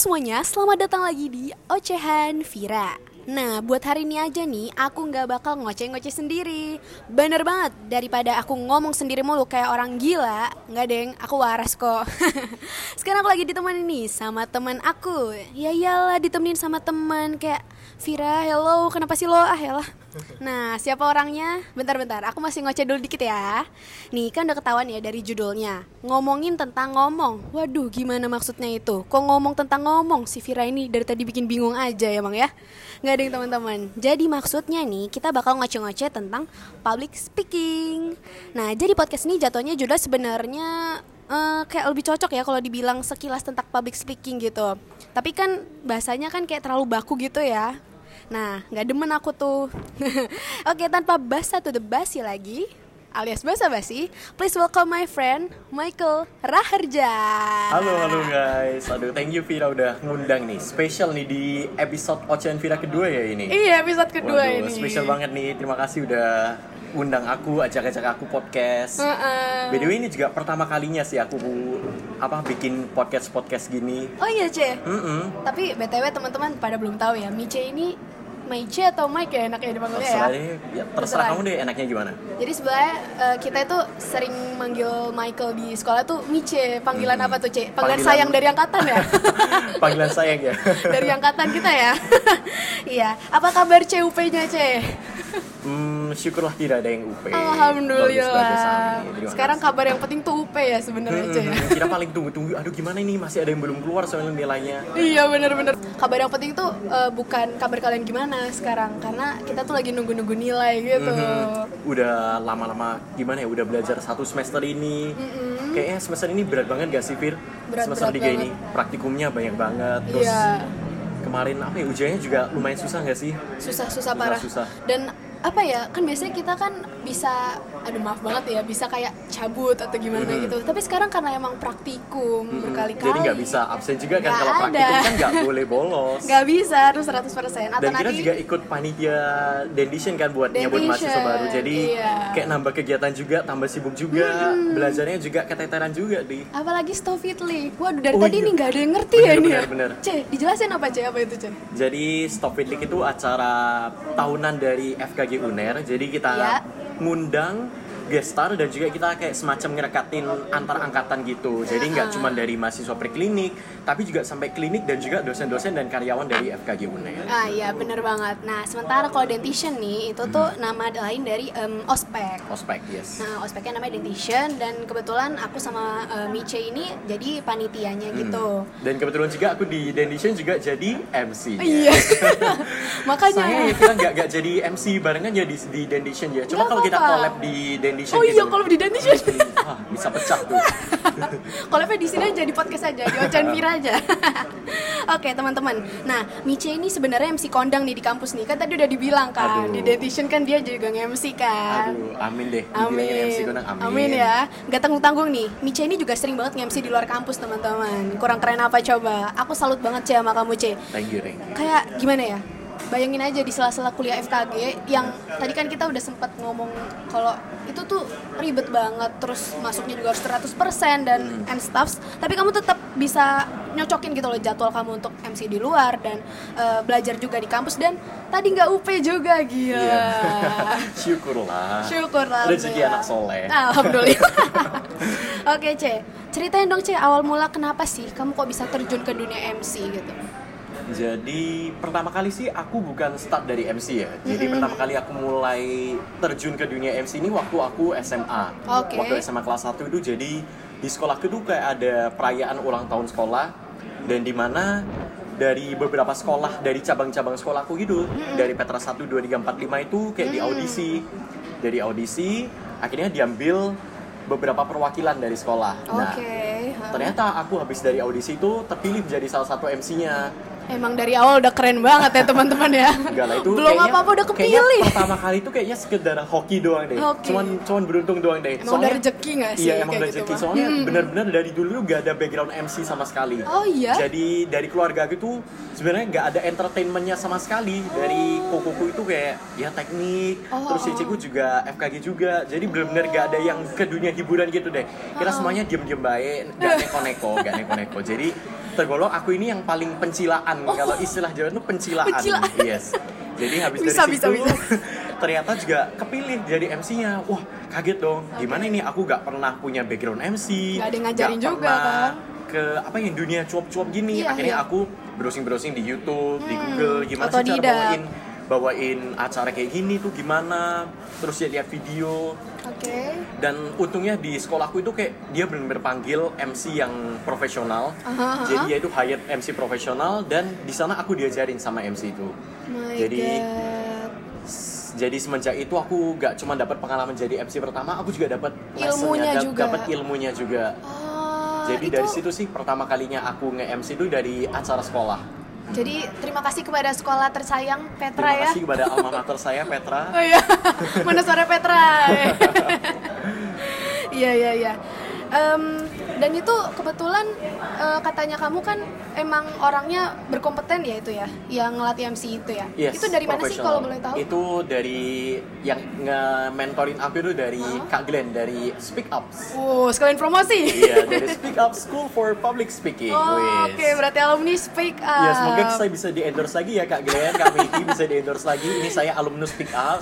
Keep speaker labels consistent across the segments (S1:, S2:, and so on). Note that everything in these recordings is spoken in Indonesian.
S1: semuanya, selamat datang lagi di Ocehan Vira. Nah, buat hari ini aja nih, aku nggak bakal ngoceh-ngoceh sendiri. Bener banget, daripada aku ngomong sendiri mulu kayak orang gila. Nggak deng, aku waras kok. Sekarang aku lagi ditemenin nih sama teman aku. Ya iyalah ditemenin sama teman Kayak, Vira, hello, kenapa sih lo? Ah, yalah Nah, siapa orangnya? Bentar-bentar, aku masih ngoceh dulu dikit ya. Nih, kan udah ketahuan ya dari judulnya. Ngomongin tentang ngomong. Waduh, gimana maksudnya itu? Kok ngomong tentang ngomong? Si Vira ini dari tadi bikin bingung aja ya, Bang ya? Nggak ada yang teman-teman. Jadi maksudnya nih, kita bakal ngoceh-ngoceh tentang public speaking. Nah, jadi podcast ini jatuhnya juga sebenarnya uh, kayak lebih cocok ya kalau dibilang sekilas tentang public speaking gitu. Tapi kan bahasanya kan kayak terlalu baku gitu ya Nah, nggak demen aku tuh. Oke, tanpa basa tuh the basi lagi, alias basa-basi, please welcome my friend Michael Raharja.
S2: Halo, halo guys. Aduh, thank you Vira udah ngundang nih. Spesial nih di episode Ocean Vira kedua ya ini.
S1: Iya, episode kedua
S2: Waduh,
S1: ini.
S2: spesial banget nih. Terima kasih udah undang aku, ajak-ajak aku podcast.
S1: Uh -uh.
S2: By the way ini juga pertama kalinya sih aku apa bikin podcast podcast gini.
S1: Oh iya, Ce.
S2: Mm -mm.
S1: Tapi BTW teman-teman pada belum tahu ya, Mice ini Maice atau Mike ya enaknya dipanggilnya ya?
S2: Terserah deh, ya, terserah kamu deh enaknya gimana.
S1: Jadi sebenarnya uh, kita itu sering manggil Michael di sekolah tuh Mice. Panggilan hmm. apa tuh, Ce? Panggilan, Panggilan sayang dari angkatan ya?
S2: Panggilan sayang ya.
S1: dari angkatan kita ya. Iya. apa kabar CUP-nya, Ce?
S2: Hmm, syukurlah tidak ada yang UP.
S1: Alhamdulillah. Bagus, bagus, Sekarang kabar yang penting tuh UP ya sebenarnya hmm, ya.
S2: Kita paling tunggu-tunggu. Aduh gimana ini masih ada yang belum keluar soalnya nilainya.
S1: Iya benar-benar. Kabar yang penting tuh uh, bukan kabar kalian gimana sekarang karena kita tuh lagi nunggu-nunggu nilai gitu. Hmm,
S2: udah lama-lama gimana ya? Udah belajar satu semester ini. Hmm. Kayaknya semester ini berat banget gak sih Fir?
S1: Berat,
S2: semester
S1: berat
S2: 3 banget. ini praktikumnya banyak banget. Terus iya. kemarin apa ya ujiannya juga lumayan susah gak sih?
S1: Susah susah, susah parah. Susah. Dan apa ya kan biasanya kita kan bisa aduh maaf banget ya bisa kayak cabut atau gimana hmm. gitu tapi sekarang karena emang praktikum hmm. berkali-kali
S2: jadi nggak bisa absen juga kan kalau praktikum kan nggak boleh bolos
S1: nggak bisa harus 100%
S2: atau dan kita nanti, juga ikut panitia dendition kan buat nyebut mahasiswa baru jadi iya. kayak nambah kegiatan juga tambah sibuk juga hmm. belajarnya juga keteteran juga di
S1: apalagi Stofitly waduh dari oh, tadi iya. nih nggak ada yang ngerti bener, ya ini ya
S2: bener.
S1: C dijelasin apa C apa itu C
S2: jadi Stofitly itu acara tahunan dari FKG FKG UNER jadi kita ya. ngundang gestar dan juga kita kayak semacam ngerekatin antar angkatan gitu. Jadi nggak cuma dari mahasiswa preklinik, tapi juga sampai klinik dan juga dosen-dosen dan karyawan dari FKG UNER.
S1: Ah iya bener banget. Nah sementara kalau dentition nih itu tuh hmm. nama lain dari um, ospek.
S2: Ospek yes.
S1: Nah ospeknya namanya dentition dan kebetulan aku sama uh, Mice ini jadi panitianya hmm. gitu.
S2: Dan kebetulan juga aku di dentition juga jadi MC.
S1: Iya. Makanya.
S2: Saya kita nggak nggak jadi MC barengan ya di, di dentition ya. Cuma kalau kita collab di dentition Dentition
S1: oh iya gitu. kalau di Dentition
S2: ah, bisa pecah tuh.
S1: Kalau di sini aja di podcast aja di Ocean Vira aja. Oke okay, teman-teman. Nah Mice ini sebenarnya MC kondang nih di kampus nih. Kan tadi udah dibilang kan Aduh. di Dentition kan dia juga nge-MC kan?
S2: Aduh amin deh.
S1: Amin. MC kondang amin. Amin ya. Nggak tanggung-tanggung nih. Mice ini juga sering banget nge-MC di luar kampus teman-teman. Kurang keren apa coba? Aku salut banget sih sama kamu Ce
S2: thank you thank you.
S1: Kayak gimana ya bayangin aja di sela-sela kuliah FKG yang tadi kan kita udah sempat ngomong kalau itu tuh ribet banget terus masuknya juga harus 100% dan hmm. and stuffs. Tapi kamu tetap bisa nyocokin gitu loh jadwal kamu untuk MC di luar dan uh, belajar juga di kampus dan tadi nggak UP juga gila. Yeah.
S2: syukurlah.
S1: Syukurlah
S2: rezeki anak soleh.
S1: Alhamdulillah. Oke okay, C ceritain dong C awal mula kenapa sih kamu kok bisa terjun ke dunia MC gitu
S2: jadi pertama kali sih aku bukan start dari MC ya. Jadi mm-hmm. pertama kali aku mulai terjun ke dunia MC ini waktu aku SMA.
S1: Okay.
S2: Waktu SMA kelas 1 itu jadi di sekolah kedua kayak ada perayaan ulang tahun sekolah dan di mana dari beberapa sekolah dari cabang-cabang sekolahku gitu mm-hmm. dari Petra 1 2 3 4 5 itu kayak mm-hmm. di audisi. Dari audisi akhirnya diambil beberapa perwakilan dari sekolah. Nah, ternyata aku habis dari audisi itu terpilih menjadi salah satu MC-nya.
S1: Emang dari awal udah keren banget ya teman-teman ya.
S2: Enggak lah itu
S1: belum apa-apa udah kepilih.
S2: pertama kali itu kayaknya sekedar hoki doang deh. Hoki. Cuman cuman beruntung doang deh.
S1: Emang soalnya, udah rezeki gak sih?
S2: Iya emang udah rezeki. Gitu, soalnya hmm. benar-benar dari dulu gak ada background MC sama sekali.
S1: Oh iya.
S2: Jadi dari keluarga gitu sebenarnya nggak ada entertainmentnya sama sekali. Oh. Dari kokoku itu kayak ya teknik, oh, terus ciciku juga FKG juga. Jadi benar-benar gak ada yang ke dunia hiburan gitu deh. Kita oh. semuanya diem-diem baik, gak neko-neko, gak neko-neko. Jadi tergolong aku ini yang paling pencilaan kalau istilah Jawa itu pencilaan.
S1: Oh. Pencilaan.
S2: Yes. Jadi habis
S1: Bisa,
S2: dari
S1: bisa,
S2: situ
S1: bisa.
S2: ternyata juga kepilih jadi MC-nya. Wah, kaget dong. Gimana ini aku gak pernah punya background MC.
S1: Nggak ada yang ngajarin
S2: nggak
S1: juga, kan?
S2: ke apa yang dunia cuap-cuap gini.
S1: Iya,
S2: Akhirnya
S1: iya.
S2: aku browsing-browsing di YouTube, di
S1: Hmm,
S2: Google gimana sih cara bawain bawain acara kayak gini tuh gimana. Terus ya lihat video,
S1: Oke.
S2: dan untungnya di sekolahku itu kayak dia benar-benar panggil MC yang profesional
S1: Aha, aha.
S2: jadi dia itu hired MC profesional dan di sana aku diajarin sama MC itu
S1: My
S2: Jadi,
S1: God.
S2: Jadi semenjak itu aku gak cuma dapat pengalaman jadi MC pertama aku juga dapat
S1: Ilmunya
S2: dap-
S1: juga.
S2: dapat ilmunya juga jadi
S1: itu-
S2: dari situ sih pertama kalinya aku nge-MC itu dari acara sekolah
S1: Jadi terima kasih kepada sekolah tersayang Petra
S2: terima
S1: ya.
S2: kasih kepada alma mater saya Petra
S1: Oh iya, mana suara Petra? Iya iya iya. Em, dan itu kebetulan eh, katanya kamu kan emang orangnya berkompeten ya itu ya, yang ngelatih MC itu ya.
S2: Yes,
S1: itu dari mana sih kalau boleh tahu?
S2: Itu dari yang nge-mentorin aku itu dari
S1: Hah?
S2: Kak Glenn dari Speak Ups.
S1: Wow, sekalian promosi.
S2: Iya, dari Speak Up School for Public Speaking.
S1: Oh. Oke, berarti alumni Speak Up.
S2: Ya, semoga saya bisa di-endorse lagi ya Kak Glenn, Kak Miki bisa di-endorse lagi. Ini saya alumnus Speak Up.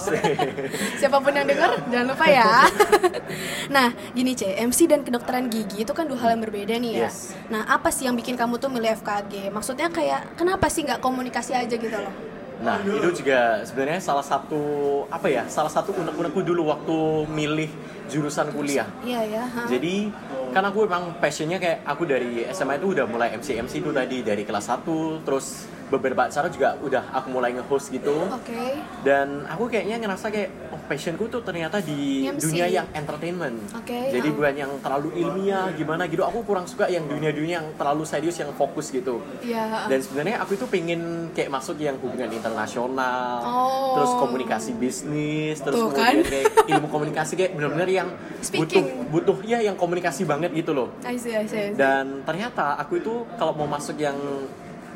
S1: Siapa pun yang dengar, jangan lupa ya. nah, gini C, MC dan kedokteran gigi itu kan dua hal yang berbeda nih ya.
S2: Yes.
S1: Nah, apa sih yang bikin kamu tuh milih FKG? Maksudnya kayak kenapa sih nggak komunikasi aja gitu loh?
S2: Nah, itu juga sebenarnya salah satu apa ya? Salah satu unek-unekku dulu waktu milih jurusan kuliah.
S1: Iya ya. ha.
S2: Jadi kan aku emang passionnya kayak aku dari SMA itu udah mulai MC MC itu tadi dari kelas 1 terus beberapa acara juga udah aku mulai nge-host gitu.
S1: Oke.
S2: Dan aku kayaknya ngerasa kayak oh, passionku tuh ternyata di
S1: MC.
S2: dunia yang entertainment.
S1: Oke,
S2: Jadi
S1: ya.
S2: bukan yang terlalu ilmiah gimana gitu. Aku kurang suka yang dunia-dunia yang terlalu serius yang fokus gitu.
S1: Iya.
S2: Dan sebenarnya aku itu pengen kayak masuk yang hubungan internasional,
S1: Oh.
S2: terus komunikasi bisnis, terus
S1: Tuh,
S2: kemudian
S1: kan?
S2: kayak ilmu komunikasi kayak benar-benar yang butuh butuh ya yang komunikasi banget gitu loh.
S1: I see, I see, I see.
S2: Dan ternyata aku itu kalau mau masuk yang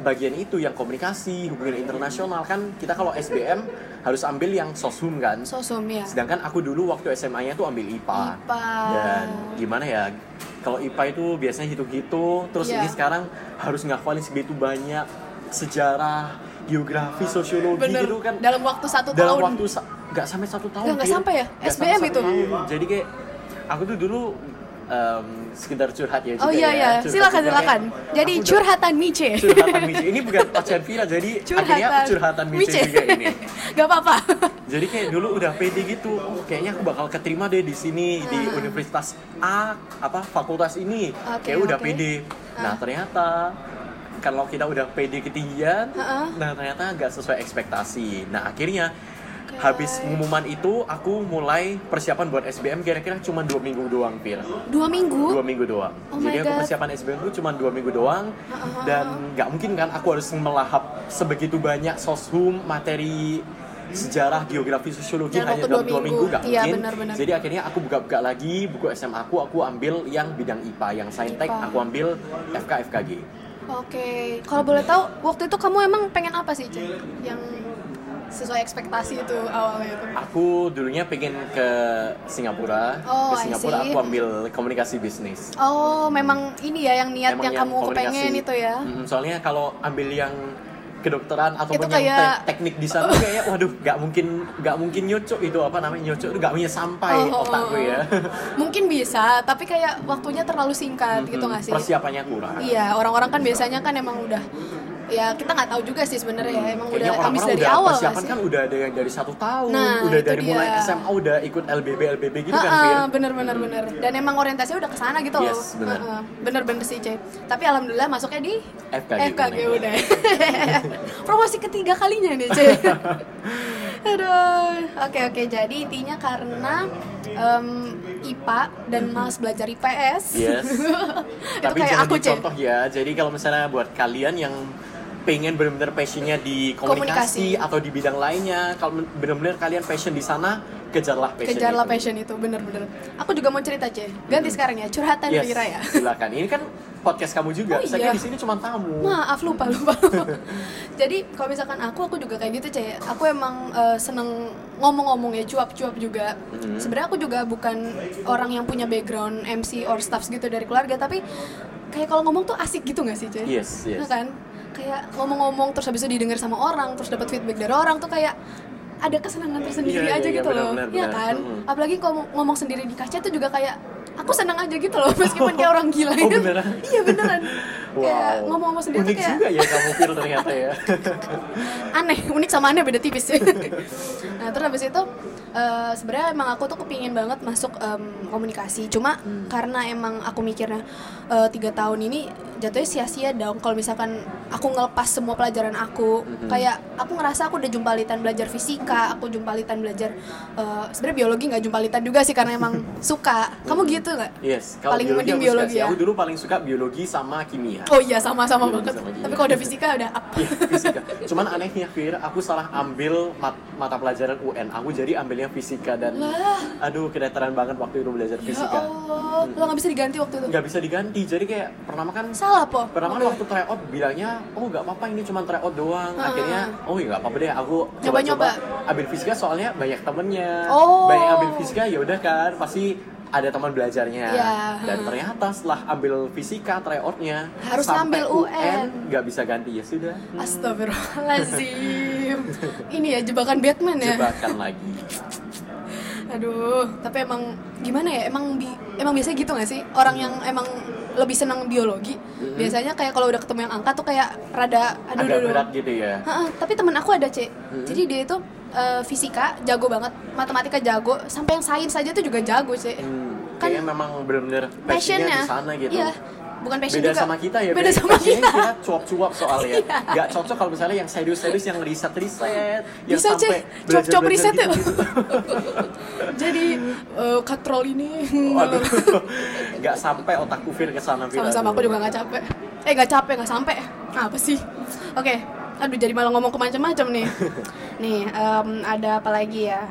S2: bagian itu yang komunikasi hubungan internasional kan kita kalau SBM harus ambil yang soshum kan.
S1: Sosum ya.
S2: Sedangkan aku dulu waktu SMA-nya tuh ambil IPA.
S1: IPA.
S2: Dan gimana ya? Kalau IPA itu biasanya hitung-hitung, terus
S1: Iya.
S2: ini sekarang harus ngafalin segitu banyak sejarah, geografi, sosiologi
S1: Bener.
S2: gitu kan.
S1: Dalam waktu satu
S2: Dalam
S1: tahun.
S2: waktu sa- nggak sampai satu tahun.
S1: Nggak, sampai ya?
S2: Nggak
S1: SBM
S2: sampai
S1: itu?
S2: tahun. Jadi kayak aku tuh dulu em, sekitar curhat ya
S1: Oh iya
S2: ya.
S1: iya, silakan silakan. Jadi
S2: aku
S1: curhatan Mice.
S2: curhatan Mice ini bukan pacaran Vira jadi akhirnya
S1: Curhatan
S2: curhatan Mice, juga ini
S1: Gak apa-apa.
S2: jadi kayak dulu udah pede gitu oh, kayaknya aku bakal keterima deh di sini di
S1: Ah.
S2: universitas A apa fakultas ini
S1: Oke,
S2: kayak udah
S1: oke.
S2: pede nah
S1: Ah.
S2: ternyata kalau kita udah pede ketinggian
S1: Ah.
S2: nah ternyata nggak sesuai ekspektasi nah akhirnya Habis pengumuman itu aku mulai persiapan buat SBM kira-kira cuma dua minggu doang Pir
S1: Dua minggu.
S2: dua minggu doang.
S1: Oh
S2: Jadi aku
S1: God.
S2: persiapan SBM itu cuma dua minggu doang
S1: Ah,
S2: dan nggak mungkin kan aku harus melahap sebegitu banyak soshum materi sejarah geografi sosiologi
S1: Dalam
S2: hanya dalam
S1: dua
S2: minggu nggak
S1: Iya,
S2: mungkin.
S1: benar-benar.
S2: Jadi akhirnya aku buka-buka lagi buku SMA aku aku ambil yang bidang IPA yang saintek aku ambil FK FKG.
S1: Oke. Kalau boleh tahu, waktu itu kamu emang pengen apa sih, Cek? Yang sesuai ekspektasi itu awalnya itu?
S2: Aku dulunya pengen ke Singapura.
S1: Oh,
S2: ke Singapura aku ambil komunikasi bisnis.
S1: Oh, memang ini ya yang niat
S2: Emang
S1: yang, kamu kepengen itu ya?
S2: Mm, soalnya kalau ambil yang kedokteran ataupun
S1: Itu
S2: yang
S1: kayak-
S2: te- teknik di sana kayak waduh nggak mungkin nggak mungkin nyocok itu apa namanya nyocok itu nggak punya sampai
S1: Oh, oh,
S2: otakku
S1: oh.
S2: ya
S1: Mungkin bisa, tapi kayak waktunya terlalu singkat gitu
S2: Mm,
S1: nggak sih?
S2: persiapannya kurang
S1: Iya, orang-orang kan biasanya kan emang udah ya kita nggak tahu juga sih sebenarnya ya. Emang
S2: Kayaknya
S1: udah habis dari
S2: udah
S1: awal
S2: persiapan
S1: sih?
S2: kan udah ada yang dari satu tahun
S1: Nah,
S2: udah dari mulai
S1: dia.
S2: SMA udah ikut LBB LBB gitu kan
S1: Heeh,
S2: Fir?
S1: bener bener bener. Dan emang orientasinya udah ke sana gitu. Loh
S2: Yes, bener.
S1: Heeh, bener bener sih Cek tapi alhamdulillah masuknya di
S2: FKG,
S1: FKG
S2: bener.
S1: udah. Promosi ketiga kalinya nih Cek aduh. Oke oke. Jadi intinya karena em, IPA dan malas belajar IPS
S2: Yes.
S1: itu
S2: Tapi
S1: kayak aku Cek
S2: dicontoh ya. Jadi kalau misalnya buat kalian yang pengen benar-benar passionnya di komunikasi,
S1: Komunikasi.
S2: atau di bidang lainnya, kalau benar-benar kalian passion di sana, kejarlah passion
S1: kejarlah
S2: itu.
S1: passion itu bener-bener aku juga mau cerita Cek ganti sekarang ya curhatan
S2: Yes,
S1: Vira ya
S2: silakan. Ini kan podcast kamu juga.
S1: Oh,
S2: Saya
S1: iya.
S2: di sini cuma tamu.
S1: Maaf lupa lupa. Jadi kalau misalkan aku aku juga kayak gitu cek. Aku emang eh, seneng ngomong-ngomong ya cuap-cuap juga.
S2: Mhm.
S1: Sebenarnya aku juga bukan orang yang punya background MC or staffs gitu dari keluarga tapi kayak kalau ngomong tuh asik gitu gak sih cuy
S2: Yes, yes.
S1: Nah kan kayak ngomong-ngomong terus habis itu didengar sama orang terus dapat feedback dari orang tuh kayak ada kesenangan tersendiri
S2: Iya, iya,
S1: aja
S2: iya,
S1: gitu
S2: benar,
S1: loh
S2: benar, benar.
S1: kan
S2: Mm-mm.
S1: apalagi kalau ngomong sendiri di kaca tuh juga kayak aku senang aja gitu loh meskipun kayak orang gila
S2: Oh, beneran?
S1: iya beneran kayak
S2: Wow.
S1: ngomong-ngomong sendiri
S2: Unik
S1: tuh kayak
S2: juga ya kamu Fir ternyata ya.
S1: aneh unik sama aneh beda tipis nah terus habis itu eh, sebenarnya emang aku tuh kepingin banget masuk em, komunikasi cuma
S2: Hmm.
S1: karena emang aku mikirnya eh, tiga tahun ini jatuhnya sia-sia dong kalau misalkan aku ngelepas semua pelajaran aku
S2: Mhm.
S1: kayak aku ngerasa aku udah jumpalitan belajar fisika aku jumpalitan belajar eh, sebenarnya biologi nggak jumpalitan juga sih karena emang suka kamu gitu nggak
S2: Yes, kalau
S1: Paling
S2: biologi aku
S1: biologi ya?
S2: Aku dulu paling suka biologi sama kimia.
S1: oh iya sama-sama banget
S2: sama kimia.
S1: tapi kalau udah fisika udah up
S2: Iya, fisika. Cuman anehnya Fir, aku salah ambil mat- mata pelajaran UN. Aku jadi ambilnya fisika dan
S1: lah
S2: aduh kedatangan banget waktu itu belajar
S1: ya
S2: fisika.
S1: Allah lo nggak bisa diganti waktu itu
S2: Nggak bisa diganti. Jadi kayak pertama kan
S1: salah po
S2: Pertama kan waktu tryout bilangnya, oh nggak apa-apa ini cuma tryout doang.
S1: Heeh.
S2: Akhirnya, oh ya nggak apa-apa deh, aku coba-coba ambil fisika soalnya banyak temennya.
S1: Oh.
S2: Banyak ambil fisika ya udah kan, pasti ada teman belajarnya.
S1: Iya.
S2: Dan ternyata setelah ambil fisika tryoutnya
S1: Harus
S2: sampai
S1: ngambil UN.
S2: nggak bisa ganti ya sudah.
S1: Astagfirullahaladzim Ini ya jebakan Batman ya
S2: Jebakan lagi.
S1: Aduh Tapi emang gimana ya Emang bi emang biasanya gitu gak sih Orang yang emang lebih senang biologi
S2: Mhm.
S1: Biasanya kayak kalau udah ketemu yang angka tuh kayak Rada aduh
S2: Agak
S1: aduh,
S2: berat gitu ya.
S1: Ha-ha, Tapi temen aku ada cek
S2: Mhm.
S1: Jadi dia itu eh, fisika jago banget. Matematika jago. Sampai yang sains aja tuh juga jago cek
S2: Hmm,
S1: Kan
S2: kayaknya memang benar-benar passionnya di sana gitu.
S1: Iya. Bukan passion
S2: beda
S1: juga.
S2: sama kita ya
S1: Beda sama kita.
S2: kita cuap-cuap soalnya
S1: Iya.
S2: nggak cocok kalau misalnya yang serius-serius yang riset-riset yang
S1: Bisa,
S2: sampai
S1: Cek. Cuap-cuap riset
S2: gitu.
S1: Jadi eh, katrol ini.
S2: Waduh, nggak sampai otak kufir ke sana
S1: sama-sama aku juga nggak capek. Eh nggak capek nggak sampai. Apa sih? Oke aduh jadi malah ngomong ke macam-macam nih. Nih em, ada apa lagi ya?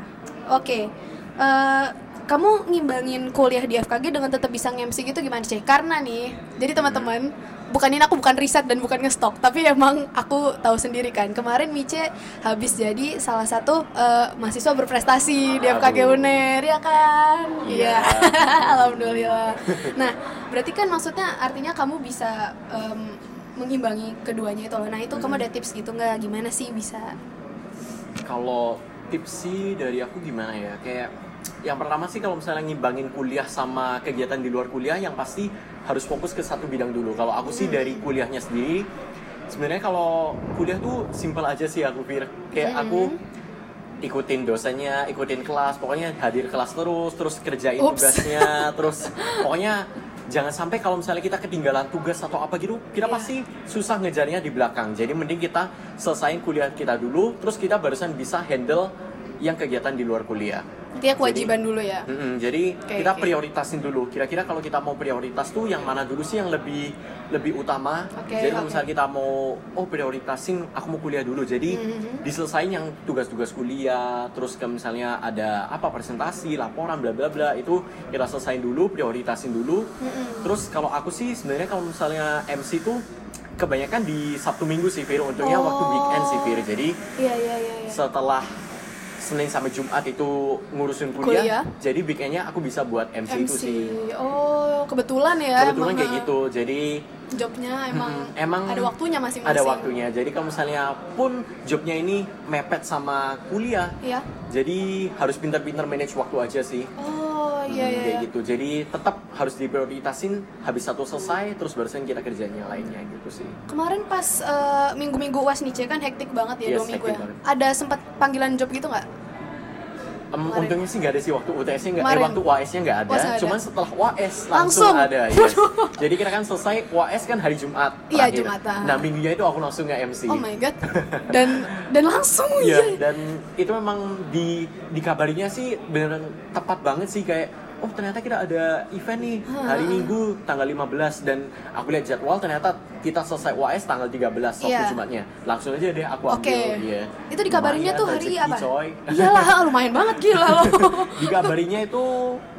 S1: Oke eh, kamu ngimbangin kuliah di FKG dengan tetap bisa nge-MC gitu gimana sih? Karena nih jadi teman-teman bukan ini aku bukan riset dan bukan ngestok tapi emang aku tahu sendiri kan kemarin Mice habis jadi salah satu eh, mahasiswa berprestasi di FKG
S2: Aduh.
S1: UNER ya kan?
S2: Iya.
S1: alhamdulillah. Nah berarti kan maksudnya artinya kamu bisa em, mengimbangi keduanya itu loh nah itu kamu ada tips gitu nggak gimana sih bisa
S2: Kalau tips sih dari aku gimana ya? Kayak yang pertama sih kalau misalnya ngimbangin kuliah sama kegiatan di luar kuliah yang pasti harus fokus ke satu bidang dulu. Kalau aku sih dari kuliahnya sendiri sebenarnya kalau kuliah tuh simpel aja sih aku pikir. Kayak aku ikutin dosennya, ikutin kelas, pokoknya hadir kelas terus, terus kerjain
S1: Ups.
S2: tugasnya, terus pokoknya jangan sampai kalau misalnya kita ketinggalan tugas atau apa gitu, kita
S1: Iya.
S2: pasti susah ngejarnya di belakang. Jadi mending kita selesain kuliah kita dulu, terus kita barusan bisa handle yang kegiatan di luar kuliah.
S1: intinya kewajiban dulu ya
S2: Mm-mm, jadi
S1: Oke,
S2: kita
S1: oke.
S2: prioritasin dulu. Kira-kira kalau kita mau prioritas tuh yang mana dulu sih yang lebih lebih utama?
S1: Oke,
S2: jadi kalau
S1: oke.
S2: misalnya kita mau oh prioritasin aku mau kuliah dulu. Jadi
S1: Mhm.
S2: diselesain yang tugas-tugas kuliah, terus ke misalnya ada apa presentasi, laporan bla bla bla itu kita selesain dulu, prioritasin dulu.
S1: Mm-mm.
S2: Terus kalau aku sih sebenarnya kalau misalnya MC tuh kebanyakan di Sabtu Minggu sih Fir untungnya waktu
S1: Oh.
S2: weekend sih Fir. Jadi
S1: iya iya iya iya.
S2: setelah Senin sampai Jumat itu ngurusin
S1: Kuliah.
S2: kuliah, jadi weekendnya aku bisa buat MC, itu
S1: MC
S2: sih.
S1: oh kebetulan ya
S2: Kebetulan
S1: emang,
S2: kayak gitu, jadi
S1: jobnya emang,
S2: Mm-mm, emang
S1: ada waktunya masing-masing
S2: ada waktunya. Jadi kalau misalnya pun jobnya ini mepet sama kuliah,
S1: iya
S2: jadi harus pintar-pintar manage waktu aja sih.
S1: oh iya
S2: Hmm,
S1: iya,
S2: kayak
S1: iya.
S2: gitu. Jadi tetap harus diprioritasin habis satu selesai terus barusan kita kerjain yang lainnya gitu sih.
S1: kemarin pas eh, minggu-minggu uas nih kan hektik banget ya
S2: Yes,
S1: dua minggu ya
S2: banget.
S1: ada sempat panggilan job gitu nggak Kemarin.
S2: untungnya sih nggak ada sih waktu UTS-nya nggak, eh waktu UAS-nya nggak ada,
S1: nggak ada.
S2: cuman setelah UAS langsung,
S1: Langsung?
S2: ada. Yes. Jadi kita kan selesai UAS kan hari Jumat.
S1: Iya. Jumatan.
S2: Nah minggunya itu aku langsung nge MC.
S1: oh my god dan dan langsung
S2: Iya,
S1: iya
S2: dan itu memang di dikabarinya sih beneran tepat banget sih kayak oh ternyata kita ada event nih hari. Minggu tanggal 15 dan aku lihat jadwal ternyata kita selesai UAS tanggal 13 Sabtu
S1: Iya.
S2: Jumatnya. Langsung aja deh aku
S1: Oke.
S2: ambil iya.
S1: Itu dikabarinnya
S2: Lumayan,
S1: tuh hari apa?
S2: Coy.
S1: Iyalah, lumayan banget gila loh.
S2: Dikabarinya itu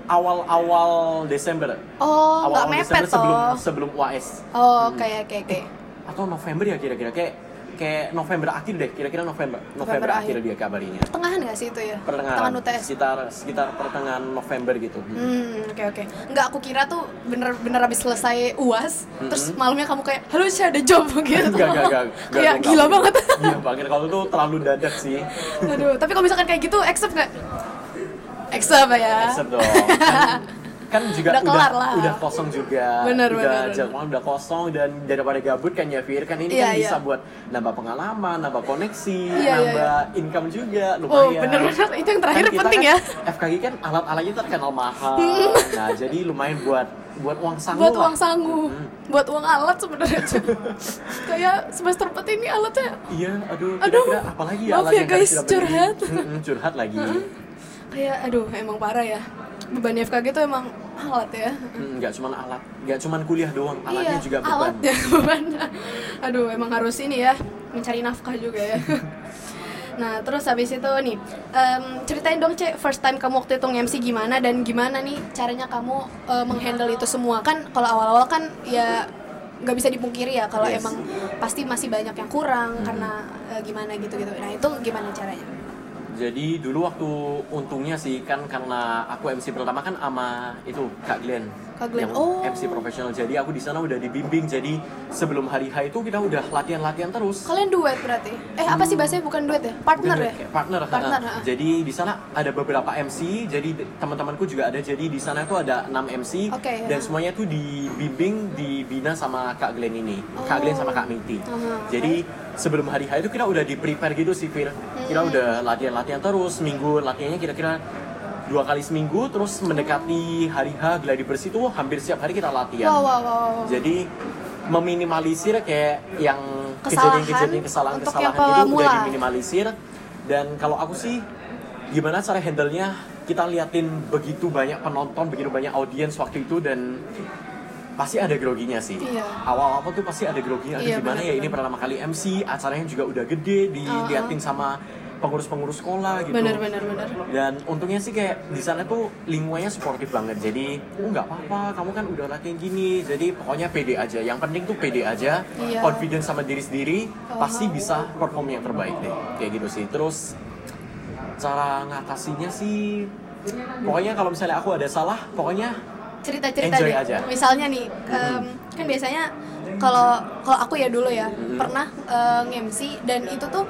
S2: awal-awal Desember.
S1: Oh, nggak
S2: awal-awal
S1: mepet
S2: Desember sebelum
S1: toh.
S2: sebelum UAS
S1: Oh, oke oke oke.
S2: atau November ya kira-kira kayak kayak November akhir deh kira-kira November November,
S1: November
S2: akhir
S1: akhir.
S2: dia kabarnya
S1: Pertengahan nggak sih itu ya?
S2: pertengahan
S1: Pertengahan UTS.
S2: sekitar sekitar pertengahan November gitu
S1: Hmm, oke oke. Nggak aku kira tuh bener-bener habis selesai UAS, terus malamnya kamu kayak, halo saya ada job gitu.
S2: Enggak, enggak, enggak,
S1: kayak gila banget.
S2: Gila banget kalau itu terlalu dadak sih.
S1: Aduh, tapi kalau misalkan kayak gitu, accept nggak? Accept ya.
S2: Accept dong. Kan, kan juga
S1: Udah
S2: udah
S1: kelar lah.
S2: udah kosong juga.
S1: Bener,
S2: udah
S1: bener,
S2: jadwal udah kosong dan daripada gabut kan ya Fir kan ini
S1: Iya,
S2: kan bisa
S1: iya.
S2: buat nambah pengalaman, nambah koneksi,
S1: Iya, iya,
S2: nambah income juga
S1: Oh,
S2: lumayan.
S1: bener-bener. Itu yang terakhir
S2: Kan
S1: penting
S2: kan
S1: ya.
S2: FKG kan alat-alatnya terkenal mahal. nah, jadi lumayan buat buat uang sangu
S1: Buat uang sangu, buat uang alat sebenarnya. kayak semester 4 ini alatnya
S2: Iya, aduh,
S1: Aduh,
S2: kira-kira apalagi ya
S1: maaf
S2: alat
S1: ya
S2: yang
S1: guys, curhat.
S2: Curhat lagi.
S1: kayak aduh emang parah ya. Beban FKG tuh emang alat ya.
S2: Hmm, nggak cuman alat, nggak cuman kuliah doang, alatnya
S1: iya,
S2: juga beban.
S1: alat ya beban. Aduh, emang harus ini ya, mencari nafkah juga ya. Nah, terus habis itu nih, em, ceritain dong Cek, first time kamu waktu itu nge-MC gimana dan gimana nih caranya kamu eh, menghandle itu semua kan kalau awal-awal kan ya nggak bisa dipungkiri ya kalau
S2: Yes.
S1: emang pasti masih banyak yang kurang karena eh, gimana gitu-gitu. Nah, itu gimana caranya?
S2: Jadi dulu waktu untungnya sih kan karena aku MC pertama kan sama itu Kak Glenn,
S1: Kak Glenn,
S2: yang
S1: oh.
S2: MC profesional. Jadi aku di sana udah dibimbing. Jadi sebelum hari H itu kita udah latihan-latihan terus.
S1: Kalian duet berarti? Eh, apa sih bahasanya bukan duet ya? Partner
S2: Bukan,
S1: ya?
S2: partner,
S1: Partner,
S2: ha.
S1: ha.
S2: Jadi di sana ada beberapa MC, jadi teman-temanku juga ada. Jadi di sana tuh ada 6 MC
S1: Oke,
S2: dan
S1: ha.
S2: semuanya tuh dibimbing, dibina sama Kak Glenn ini. Kak
S1: Oh.
S2: Glenn sama Kak Miti.
S1: Aha,
S2: Jadi sebelum hari H itu kita udah di prepare gitu sih, Fir. Kita
S1: Hmm.
S2: udah latihan-latihan terus, minggu latihannya kira-kira dua kali seminggu, terus mendekati hari H gladi bersih tuh hampir setiap hari kita latihan.
S1: Wow, wow, wow.
S2: Jadi meminimalisir kayak yang kejadian-kejadian kesalahan-kesalahan itu udah diminimalisir dan kalau aku sih gimana cara handle-nya kita liatin begitu banyak penonton, begitu banyak audiens waktu itu dan pasti ada groginya sih.
S1: Iya.
S2: Awal-awal tuh pasti ada groginya. Aduh,
S1: Iya,
S2: gimana ya ini
S1: benar-benar.
S2: pertama kali MC, acaranya juga udah gede, diliatin sama pengurus-pengurus sekolah gitu.
S1: Bener, bener, bener.
S2: Dan untungnya sih kayak di sana tuh lingkungannya suportif banget. Jadi, oh nggak apa-apa, kamu kan udah latihan gini. Jadi pokoknya pede aja. Yang penting tuh pede aja,
S1: Iya.
S2: confidence sama diri sendiri,
S1: Oh.
S2: pasti bisa perform yang terbaik deh. Kayak gitu sih. Terus cara ngatasinya sih, pokoknya kalau misalnya aku ada salah, pokoknya
S1: cerita-cerita deh.
S2: aja.
S1: Misalnya nih, em, kan biasanya kalau kalau aku ya dulu ya
S2: Mm-mm.
S1: pernah eh, nge-MC dan itu tuh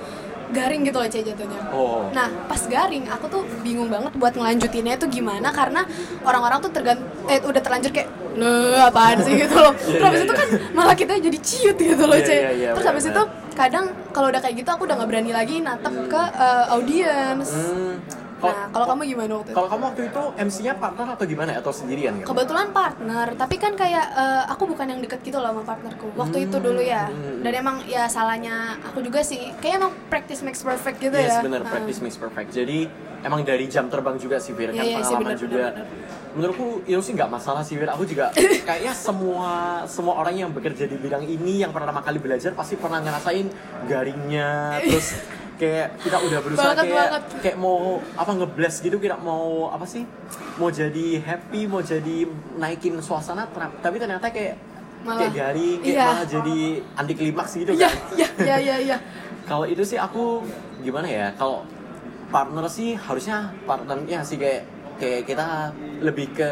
S1: garing gitu loh Cek jatuhnya.
S2: Oh.
S1: Nah pas garing aku tuh bingung banget buat ngelanjutinnya itu gimana karena orang-orang tuh tergant eh udah terlanjur kayak Nah, apaan sih gitu loh.
S2: Iya,
S1: Terus habis
S2: iya,
S1: itu
S2: iya.
S1: kan malah kita jadi ciut gitu loh,
S2: Iya,
S1: Cek.
S2: iya, iya,
S1: Terus habis itu kadang kalau udah kayak gitu aku udah nggak berani lagi natap ke eh, audiens.
S2: Hmm, kalau-
S1: Nah, kalau kamu gimana waktu itu?
S2: Kalau kamu waktu itu MC-nya partner atau gimana? Atau sendirian? Gitu?
S1: Kebetulan partner, tapi kan kayak eh, aku bukan yang deket gitu loh sama partnerku. Waktu itu dulu ya.
S2: Hmm.
S1: Dan emang ya salahnya aku juga sih. Kayak emang practice makes perfect gitu
S2: yes,
S1: ya.
S2: bener,
S1: Ah.
S2: practice makes perfect. Jadi emang dari jam terbang juga sih, Fir, kan
S1: Iya, iya sih,
S2: pengalaman
S1: bener,
S2: juga.
S1: bener, bener.
S2: Menurutku itu sih nggak masalah sih, Fir. Aku juga kayaknya semua semua orang yang bekerja di bidang ini yang pertama kali belajar pasti pernah ngerasain garingnya, terus kayak kita udah berusaha
S1: Banget,
S2: kayak
S1: banget.
S2: kayak mau apa ngeblast gitu kita mau apa sih mau jadi happy mau jadi naikin suasana tapi ternyata kayak
S1: Malah-
S2: kayak garing kayak
S1: iya.
S2: malah jadi anti klimaks gitu
S1: Iya,
S2: kan
S1: iya, iya, iya, iya.
S2: kalau itu sih aku gimana ya kalau partner sih harusnya partnernya sih kayak kayak kita lebih ke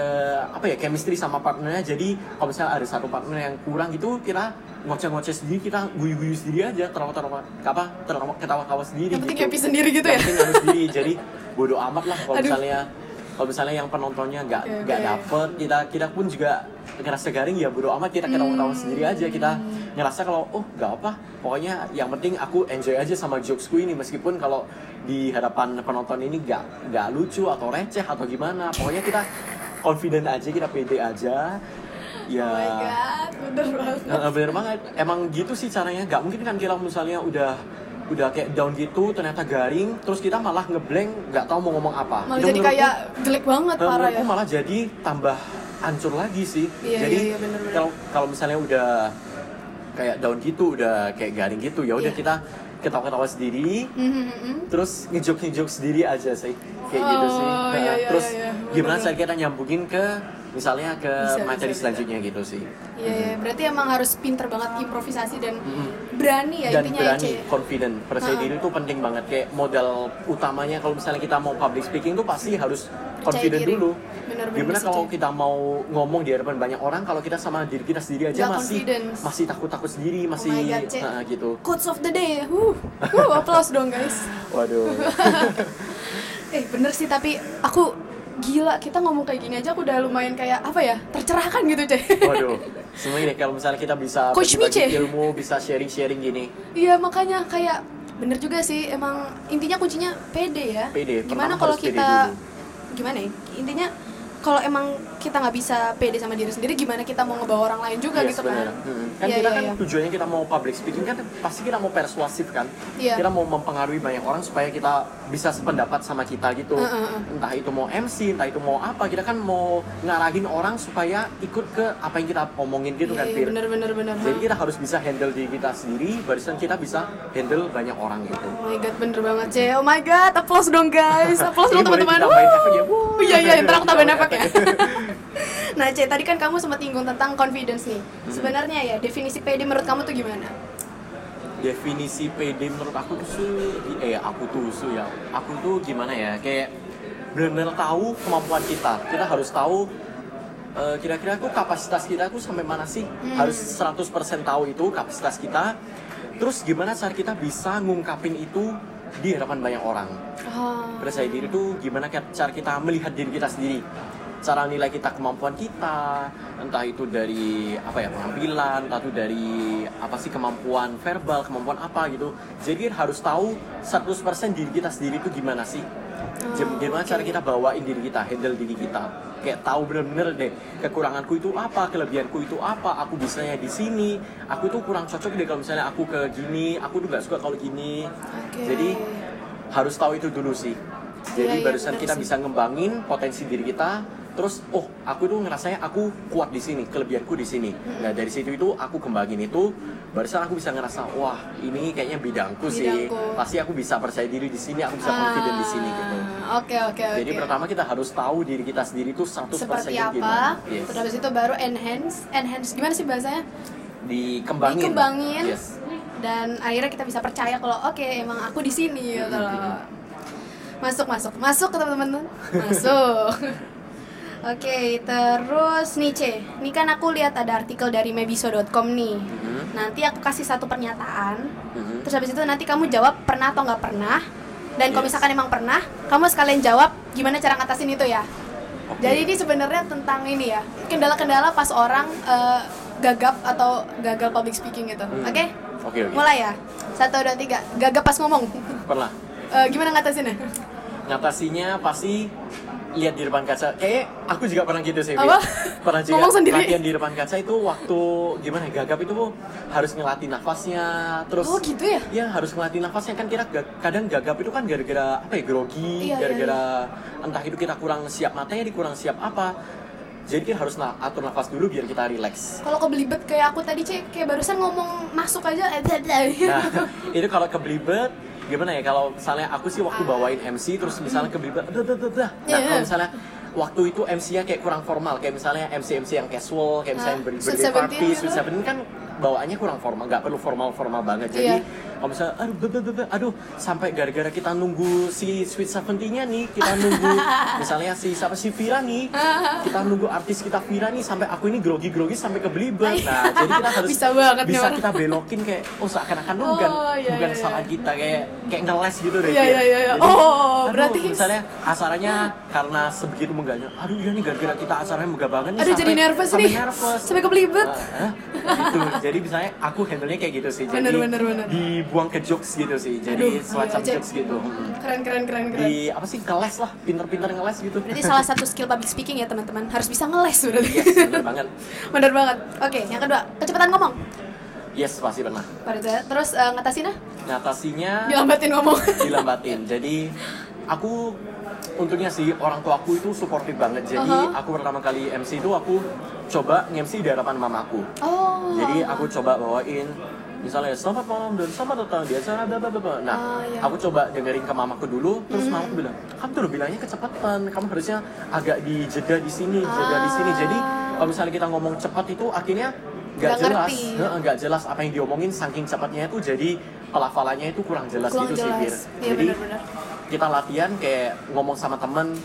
S2: apa ya chemistry sama partnernya jadi kalau misalnya ada satu partner yang kurang gitu kita ngoceh-ngoceh sendiri kita guyu-guyu sendiri aja tertawa-tertawa apa tertawa ketawa-tawa sendiri
S1: Yang penting
S2: gitu.
S1: happy sendiri gitu
S2: Yang
S1: ya.
S2: penting harus sendiri jadi bodoh amat lah kalau misalnya kalau misalnya yang penontonnya nggak nggak
S1: oke.
S2: dapet kita kita pun juga ngerasa garing ya bodoh amat kita ketawa-ketawa
S1: Hmm.
S2: sendiri aja kita ngerasa kalau oh nggak apa pokoknya yang penting aku enjoy aja sama jokesku ini meskipun kalau di hadapan penonton ini nggak nggak lucu atau receh atau gimana pokoknya kita confident aja kita pede aja ya
S1: Oh my god, bener banget.
S2: Bener banget. Emang gitu sih caranya. Gak mungkin kan kita misalnya udah udah kayak down gitu, ternyata garing, terus kita malah ngeblank, nggak tahu mau ngomong apa.
S1: Malah jadi kayak jelek banget
S2: eh,
S1: parah ya.
S2: malah jadi tambah hancur lagi sih.
S1: Iya,
S2: jadi
S1: iya, iya,
S2: kalau kalau misalnya udah kayak daun gitu udah kayak garing gitu ya udah
S1: Iya.
S2: kita ketawa-ketawa sendiri
S1: Mhm.
S2: terus ngejok-ngejok sendiri aja sih kayak gitu sih
S1: Oh,
S2: Nah,
S1: iya, iya,
S2: terus
S1: iya, iya.
S2: gimana cara kita nyambungin ke misalnya ke
S1: Bisa,
S2: materi
S1: bisa, bisa.
S2: selanjutnya gitu sih
S1: Iya, iya, berarti emang harus pinter banget improvisasi dan
S2: Mhm.
S1: berani ya
S2: dan
S1: intinya ya,
S2: berani confident percaya diri itu penting banget kayak modal utamanya kalau misalnya kita mau public speaking tuh pasti harus confident
S1: diri.
S2: dulu
S1: Bener-bener
S2: gimana kalau kita mau ngomong di hadapan banyak orang kalau kita sama diri kita sendiri aja
S1: Nggak
S2: masih
S1: confidence.
S2: masih takut-takut sendiri masih
S1: Oh God,
S2: nah, gitu
S1: Quotes of the day. Huh. Huh, applause dong guys.
S2: waduh
S1: Eh bener sih tapi aku gila kita ngomong kayak gini aja aku udah lumayan kayak apa ya tercerahkan gitu ceh.
S2: waduh semuanya deh kalau misalnya kita bisa
S1: Coach Miche.
S2: ilmu bisa sharing-sharing gini
S1: Iya makanya kayak bener juga sih emang intinya kuncinya pede ya.
S2: Pede,
S1: Gimana kalau
S2: pede
S1: kita
S2: dulu.
S1: gimana ya? Intinya kalau emang kita nggak bisa pede sama diri sendiri gimana kita mau ngebawa orang lain juga
S2: Yes,
S1: gitu kan.
S2: bener. Hmm. Kan
S1: Iya,
S2: kita
S1: iya,
S2: kan
S1: iya.
S2: tujuannya kita mau public speaking kan pasti kita mau persuasif kan.
S1: Iya.
S2: Kita mau mempengaruhi banyak orang supaya kita bisa sependapat sama kita gitu.
S1: Uh, uh, uh.
S2: Entah itu mau MC, entah itu mau apa, kita kan mau ngarahin orang supaya ikut ke apa yang kita omongin gitu
S1: Iya,
S2: kan,
S1: iya,
S2: Fir.
S1: bener bener bener.
S2: Jadi kita harus bisa handle diri kita sendiri, barusan kita bisa handle banyak orang gitu.
S1: Oh my god, bener banget Ce. Oh my god, applause dong guys. Applause dong teman-teman. Iya iya, ntar aku tambahin efek ya. Nah Ce, tadi kan kamu sempat tinggung tentang confidence nih.
S2: Hmm.
S1: Sebenarnya ya, definisi PD menurut kamu tuh gimana?
S2: definisi PD menurut aku tuh su- eh aku tuh su ya aku tuh gimana ya kayak benar-benar tahu kemampuan kita kita harus tahu eh, kira-kira aku kapasitas kita aku sampai mana sih harus 100% tahu itu kapasitas kita terus gimana cara kita bisa ngungkapin itu di hadapan banyak orang
S1: Oh.
S2: percaya diri itu gimana cara kita melihat diri kita sendiri cara nilai kita kemampuan kita entah itu dari apa ya penampilan entah itu dari apa sih kemampuan verbal kemampuan apa gitu jadi harus tahu 100% diri kita sendiri itu gimana sih Gim- gimana cara kita bawain diri kita handle diri kita kayak tahu bener-bener deh kekuranganku itu apa kelebihanku itu apa aku bisanya di sini aku tuh kurang cocok deh kalau misalnya aku ke gini aku tuh nggak suka kalau gini
S1: Oke.
S2: jadi harus tahu itu dulu sih. Jadi
S1: Iya, iya,
S2: barusan
S1: bener
S2: kita
S1: sih.
S2: bisa ngembangin potensi diri kita. Terus, oh, aku tuh ngerasanya aku kuat di sini, kelebihanku di sini. Nah dari situ itu aku kembangin itu, barusan aku bisa ngerasa, wah ini kayaknya bidangku, sih.
S1: Bidangku.
S2: Pasti aku bisa percaya diri di sini, aku bisa confident di sini gitu.
S1: Ah, Oke oke oke.
S2: Jadi pertama kita harus tahu diri kita sendiri itu 100%
S1: seperti apa?
S2: gimana. Yes.
S1: Terus habis itu baru enhance, enhance gimana sih bahasanya?
S2: Dikembangin.
S1: Dikembangin.
S2: Yes.
S1: Dan akhirnya kita bisa percaya kalau oke emang aku di sini gitu loh. Masuk masuk masuk ke teman-teman. Masuk. Oke, terus nih Ce, ini kan aku lihat ada artikel dari mebiso.com nih.
S2: Mhm.
S1: Nanti aku kasih satu pernyataan,
S2: Mhm.
S1: terus habis itu nanti kamu jawab pernah atau nggak pernah. Dan kalau
S2: Yes.
S1: misalkan emang pernah, kamu sekalian jawab gimana cara ngatasin itu ya.
S2: Oke.
S1: Jadi ini sebenarnya tentang ini ya, kendala-kendala pas orang eh, gagap atau gagal public speaking gitu.
S2: Hmm.
S1: Oke?
S2: Oke, oke.
S1: Mulai ya. Satu, dua, tiga. Gagap pas ngomong.
S2: Pernah.
S1: Eh, gimana ngatasinnya?
S2: ngatasinya pasti lihat di depan kaca. Kayak aku juga pernah gitu sih.
S1: Apa?
S2: Pernah juga
S1: Ngomong sendiri?
S2: latihan di depan kaca itu waktu gimana ya, gagap itu harus ngelatih nafasnya terus
S1: Oh gitu ya?
S2: Ya harus ngelatih nafasnya kan kita ga- kadang gagap itu kan gara-gara apa ya grogi,
S1: Iya, iya,
S2: gara-gara entah itu kita kurang siap matanya, di kurang siap apa. Jadi kita harus na- atur nafas dulu biar kita relax.
S1: Kalau kebelibet kayak aku tadi cek kayak barusan ngomong masuk aja. eh.
S2: Nah, itu kalau kebelibet gimana ya kalau misalnya aku sih waktu bawain MC terus misalnya kebelibet dah dah dah dah. Nah,
S1: Iya.
S2: kalau misalnya waktu itu MC-nya kayak kurang formal kayak misalnya MC-MC yang casual kayak misalnya
S1: Sweet
S2: birthday party, Sweet
S1: gitu.
S2: Seventeen kan bawaannya kurang formal, nggak perlu formal-formal banget. Jadi
S1: Iya.
S2: kalau misalnya aduh dah, dah, dah, aduh sampai gara-gara kita nunggu si Sweet Seventeen-nya nih, kita nunggu misalnya si siapa si Vira nih, kita nunggu artis kita Vira nih sampai aku ini grogi-grogi sampai kebelibet. Nah, jadi kita harus
S1: Bisa banget
S2: bisa kita belokin kayak oh seakan-akan tuh bukan
S1: Oh, iya,
S2: bukan
S1: iya,
S2: salah
S1: iya.
S2: kita kayak kayak ngeles gitu deh
S1: Iya, iya, iya, iya.
S2: Jadi,
S1: Oh,
S2: aduh,
S1: berarti-
S2: misalnya acaranya karena sebegitu megahnya aduh iya nih gara-gara kita acaranya megah banget nih
S1: Aduh
S2: sampai-
S1: jadi nervous
S2: sampai
S1: nih.
S2: nervous.
S1: Sampai kebelibet.
S2: Nah, gitu jadi misalnya aku handle-nya kayak gitu sih jadi
S1: Bener, bener, bener.
S2: dibuang ke jokes gitu sih jadi
S1: Aduh,
S2: semacam
S1: iya,
S2: jokes gitu Hmm.
S1: Keren keren keren keren.
S2: di apa sih ngeles lah pinter-pinter ngeles gitu
S1: Berarti salah satu skill public speaking ya teman-teman harus bisa ngeles berarti.
S2: yes bener banget
S1: Bener banget. Oke, yang kedua kecepatan ngomong.
S2: yes pasti pernah
S1: terus eh, ngatasinnya
S2: ngatasinya
S1: dilambatin ngomong.
S2: dilambatin. Jadi aku untungnya sih orang tua aku itu suportif banget. Jadi
S1: Uh-huh.
S2: aku pertama kali MC itu aku coba nge-MC di hadapan mamaku.
S1: Oh.
S2: Jadi aku coba bawain misalnya selamat malam dan selamat datang di acara bla bla bla. Nah,
S1: Oh, iya.
S2: aku coba dengerin ke mamaku dulu, terus mamaku bilang, "Kamu tuh bilangnya kecepatan, kamu harusnya agak dijeda di sini, jeda di sini." Jadi, kalau misalnya kita ngomong cepat itu akhirnya nggak jelas, nggak jelas apa yang diomongin saking cepatnya itu jadi pelafalannya itu kurang jelas
S1: Kurang
S2: gitu sih,
S1: jelas.
S2: Fir.
S1: Iya,
S2: Jadi
S1: benar-benar.
S2: kita latihan kayak ngomong sama temen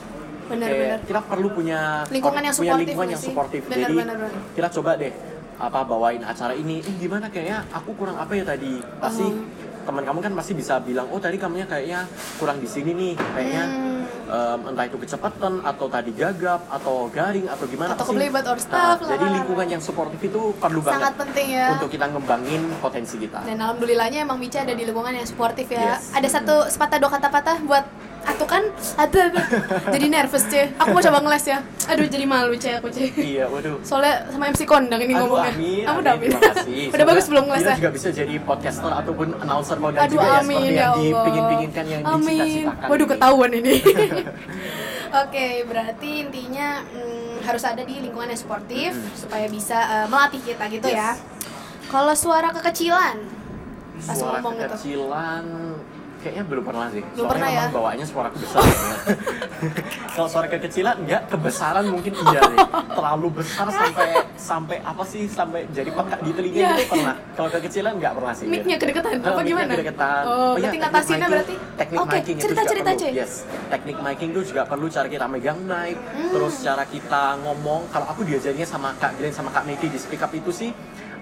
S2: Kayak
S1: benar.
S2: kita perlu punya
S1: Lingkungan yang
S2: punya lingkungan yang suportif
S1: Benar,
S2: jadi
S1: benar, benar.
S2: kita coba deh apa bawain acara ini eh gimana kayaknya aku kurang apa ya tadi pasti
S1: Uh-huh.
S2: teman kamu kan pasti bisa bilang oh tadi kamunya kayaknya kurang di sini nih kayaknya
S1: Hmm.
S2: em, entah itu kecepatan atau tadi gagap atau garing atau gimana
S1: Atau
S2: pasti-
S1: or
S2: Nah,
S1: stuff lah.
S2: jadi lingkungan yang suportif itu perlu
S1: Sangat
S2: banget
S1: penting ya.
S2: untuk kita ngembangin potensi kita
S1: Dan alhamdulillahnya emang Mica ada di lingkungan yang suportif ya.
S2: Yes.
S1: Ada satu sepatah dua kata patah buat aku kan ada jadi nervous cie. Aku mau coba ngeles ya. Aduh jadi malu cie aku cie.
S2: iya waduh
S1: Soalnya sama MC kondang ini
S2: Aduh,
S1: ngomongnya.
S2: amin,
S1: Kamu udah amin. udah bagus belum ngeles ya?
S2: juga bisa jadi podcaster ataupun announcer kondang
S1: Aduh
S2: juga ya
S1: amin
S2: seperti
S1: ya
S2: yang dipingin-pinginkan yang
S1: Amin.
S2: dicita-citakan
S1: Waduh ketahuan ini. Oke, berarti intinya mm, harus ada di lingkungan yang suportif supaya bisa eh, melatih kita gitu
S2: Yes.
S1: ya. Kalau suara kekecilan pas
S2: Suara
S1: ngomong gitu.
S2: kekecilan kayaknya belum pernah sih.
S1: Belum
S2: Soalnya
S1: pernah ya?
S2: bawaannya suara besar. Kalau suara kekecilan enggak, kebesaran mungkin iya nih. Terlalu besar sampai sampai apa sih sampai jadi pekak di telinga
S1: Iya.
S2: itu pernah. Kalau kekecilan enggak pernah sih.
S1: Mic-nya kedeketan
S2: Eh,
S1: apa gimana?
S2: kedeketan.
S1: Oh, berarti
S2: teknik
S1: ngatasinnya berarti.
S2: teknik
S1: Oke,
S2: miking itu
S1: cerita-cerita,
S2: juga
S1: Cek.
S2: perlu. Yes, teknik miking itu juga perlu cara kita megang mic,
S1: Hmm.
S2: terus cara kita ngomong. Kalau aku diajarnya sama Kak Glenn sama Kak Meki di speak up itu sih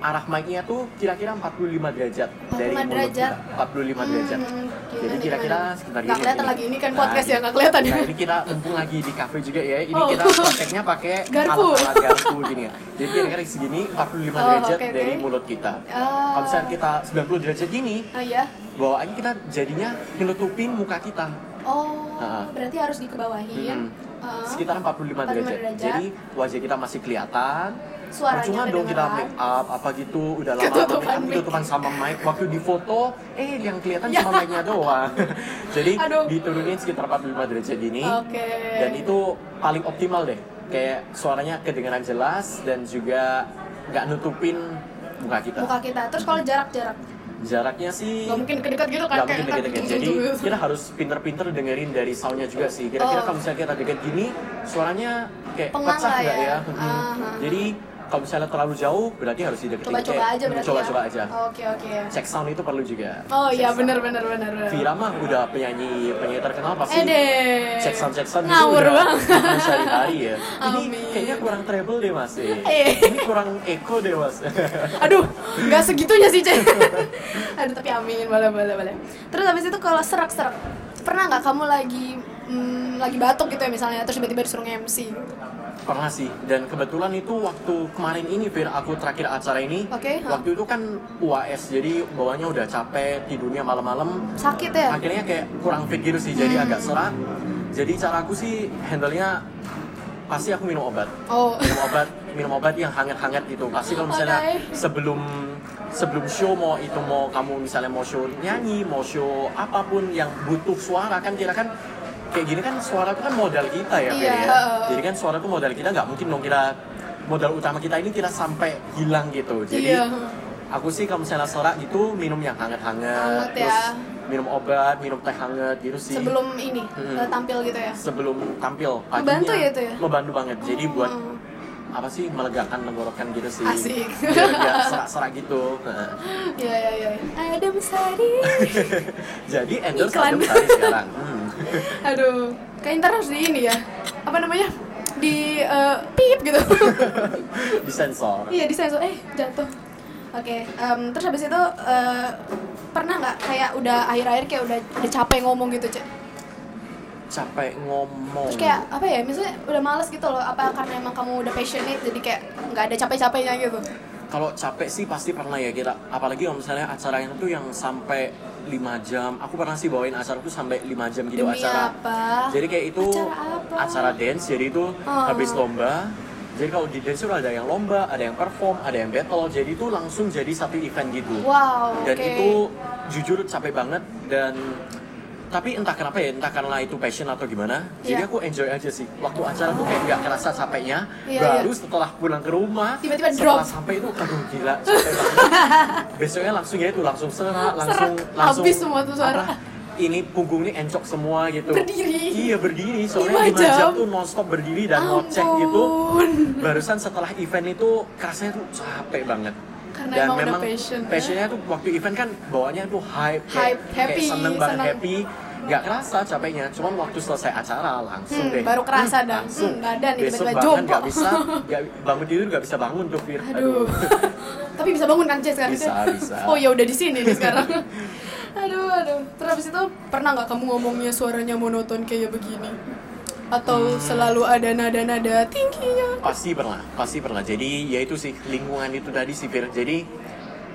S2: arah mic-nya tuh kira-kira 45 derajat dari
S1: 45
S2: mulut
S1: derajat.
S2: kita. 45 derajat.
S1: Hmm,
S2: Jadi kira-kira sekitar gini.
S1: kelihatan lagi, ini kan podcast ya, nggak kelihatan ya.
S2: Nah, ini kita mumpung lagi di cafe juga ya. Ini
S1: Oh.
S2: kita prakteknya pakai
S1: Garpu.
S2: alat-alat garpu gini ya. Jadi kira-kira segini 45
S1: Oh,
S2: derajat
S1: oke.
S2: dari mulut kita.
S1: Ah.
S2: Kalau misalnya kita 90 derajat gini,
S1: Oh iya.
S2: bawaannya kita jadinya nutupin muka kita.
S1: Oh,
S2: Ah.
S1: berarti harus dikebawahin.
S2: Hmm.
S1: Ah.
S2: Sekitar 45 derajat.
S1: derajat.
S2: Jadi wajah kita masih kelihatan.
S1: Suaranya
S2: Percuma dong kita make up apa gitu udah lama
S1: Ketutupan
S2: make up
S1: mic.
S2: ketutupan sama mic waktu di foto eh yang kelihatan
S1: Ya.
S2: cuma mic-nya doang. Jadi
S1: Aduh.
S2: diturunin sekitar 45 derajat ini.
S1: Oke.
S2: Dan itu paling optimal deh. Kayak suaranya kedengaran jelas dan juga nggak nutupin muka kita.
S1: muka kita. Terus kalau jarak-jarak,
S2: Jaraknya sih
S1: nggak mungkin dekat gitu kan?
S2: nggak mungkin
S1: kayak-
S2: deket-deket. Jadi kita harus pinter-pinter dengerin dari soundnya juga sih.
S1: Oh.
S2: Kira-kira kalau misalnya kita deket gini, suaranya kayak
S1: Pengang
S2: pecah nggak
S1: ya.
S2: ya? Hmm.
S1: Aha.
S2: Jadi kalau misalnya terlalu jauh, berarti harus dideketin.
S1: coba-coba
S2: Kayak,
S1: aja berarti
S2: Coba-coba
S1: ya.
S2: aja.
S1: Oke oke.
S2: Cek sound itu perlu juga.
S1: Oh iya benar benar benar.
S2: Vira mah udah penyanyi penyanyi terkenal pasti.
S1: Deh.
S2: Cek sound cek sound
S1: Ngawur banget.
S2: sehari-hari ya. Ini
S1: Amin.
S2: kayaknya kurang treble deh mas. Eh. Ini kurang echo deh mas.
S1: Aduh, nggak segitunya sih, Cek. Aduh, tapi amin, boleh, boleh, boleh. Terus habis itu kalau serak-serak, pernah nggak kamu lagi mm, lagi batuk gitu ya misalnya, terus tiba-tiba disuruh MC?
S2: Pernah sih, dan kebetulan itu waktu kemarin ini Fir, aku terakhir acara ini
S1: Oke, ha.
S2: Waktu itu kan UAS, jadi bawahnya udah capek, tidurnya malam-malam
S1: Sakit ya?
S2: Akhirnya kayak kurang fit gitu sih, jadi
S1: Hmm.
S2: agak serak Jadi cara aku sih handle-nya pasti aku minum obat
S1: Oh,
S2: minum obat minum obat yang hangat-hangat gitu pasti kalau misalnya
S1: Oke.
S2: sebelum sebelum show mau itu mau kamu misalnya mau show nyanyi mau show apa pun yang butuh suara kan kira kan kayak gini kan suara itu kan modal kita ya
S1: Iya,
S2: ya jadi kan suara itu modal kita nggak mungkin dong kita modal utama kita ini kita sampai hilang gitu jadi
S1: Iya.
S2: aku sih kalau misalnya serak gitu minum yang hangat-hangat
S1: Hangat ya.
S2: terus minum obat minum teh hangat gitu sih
S1: sebelum ini
S2: Hmm.
S1: tampil gitu ya?
S2: sebelum tampil
S1: Membantu
S2: paginya
S1: ya itu ya?
S2: membantu banget jadi buat
S1: Hmm.
S2: Apa sih melegakan tenggorokan gitu sih
S1: Asik.
S2: serak-serak gitu Nah,
S1: Iya, iya, iya. Ada besari.
S2: jadi endorse ada besar sekarang hmm.
S1: Aduh, kayak ntar harus di ini ya. Apa namanya? Di eh, pip gitu.
S2: disensor
S1: Iya di sensor, eh jatuh. Oke, em, terus habis itu eh, pernah nggak kayak udah akhir-akhir kayak udah, udah capek ngomong gitu cek?
S2: Capek ngomong
S1: Terus kayak apa ya? Misalnya udah males gitu loh. Apa karena emang kamu udah passionate jadi kayak nggak ada capek-capeknya gitu?
S2: kalau capek sih pasti pernah ya kita apalagi kalau misalnya acara yang itu yang sampai 5 jam aku pernah sih bawain acara itu sampai 5 jam gitu
S1: Demi
S2: acara
S1: apa?
S2: jadi kayak itu
S1: Acara apa?
S2: acara dance jadi itu
S1: Oh.
S2: habis lomba jadi kalau di dance itu ada yang lomba ada yang perform ada yang battle jadi itu langsung jadi satu event gitu
S1: Wow.
S2: dan
S1: oke.
S2: itu jujur capek banget dan tapi entah kenapa ya entah karena itu passion atau gimana jadi
S1: Iya.
S2: aku enjoy aja sih waktu acara tuh kayak nggak kerasa capeknya
S1: Iya,
S2: baru
S1: iya.
S2: setelah pulang ke rumah
S1: Tiba-tiba
S2: setelah
S1: drop.
S2: sampai itu aduh gila besoknya langsung ya itu langsung serak langsung
S1: Serak.
S2: langsung
S1: Habis semua tuh suara.
S2: apa, ini punggung ini encok semua gitu
S1: Berdiri.
S2: iya berdiri soalnya
S1: Lima
S2: 5 jam.
S1: jam.
S2: tuh nonstop berdiri dan ngocek gitu barusan setelah event itu kerasanya tuh capek banget
S1: Karena
S2: dan
S1: emang udah
S2: memang
S1: passion, ya.
S2: passionnya tuh waktu event kan bawaannya tuh hype kayak,
S1: Hype, happy,
S2: kayak seneng banget
S1: seneng.
S2: happy nggak kerasa capeknya cuman waktu selesai acara langsung
S1: Hmm,
S2: deh
S1: baru kerasa dah.
S2: langsung
S1: Hmm, badan
S2: besok
S1: jongkok.
S2: nggak bisa nggak bangun tidur nggak bisa bangun tuh Fir
S1: Aduh. Tapi bisa bangun kan Ces kan?
S2: Bisa, bisa.
S1: Oh ya udah di sini nih sekarang. aduh, aduh. Terus habis itu pernah nggak kamu ngomongnya suaranya monoton kayak begini? Atau
S2: Hmm.
S1: selalu ada nada-nada tingginya?
S2: pasti pernah pasti pernah jadi ya itu sih lingkungan itu tadi sih Fir jadi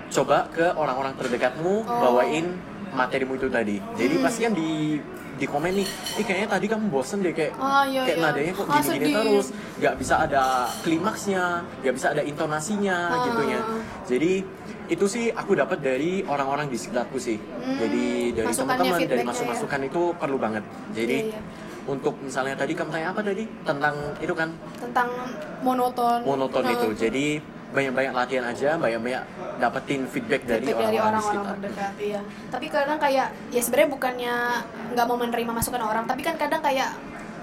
S2: coba ke orang-orang terdekatmu
S1: Oh.
S2: bawain materimu itu tadi jadi
S1: Hmm.
S2: pasti kan di di komen nih, ih kayaknya tadi kamu bosen deh kayak
S1: Ah, iya,
S2: kayak
S1: iya.
S2: nadanya kok
S1: Ah,
S2: gini-gini
S1: sedih.
S2: terus, nggak bisa ada klimaksnya, nggak bisa ada intonasinya
S1: Ah.
S2: gitunya. Jadi itu sih aku dapat dari orang-orang di sekitarku sih. Jadi dari teman-teman, dari
S1: feedbacknya ya.
S2: masuk-masukan itu perlu banget. Jadi
S1: Iya, iya.
S2: Untuk misalnya tadi kamu tanya apa tadi tentang itu kan
S1: Tentang monoton.
S2: monoton itu. Jadi banyak-banyak latihan aja, banyak-banyak dapetin feedback dari
S1: feedback dari
S2: orang-orang
S1: terdekat iya tapi kadang kayak ya sebenarnya bukannya nggak mau menerima masukan orang tapi kan kadang kayak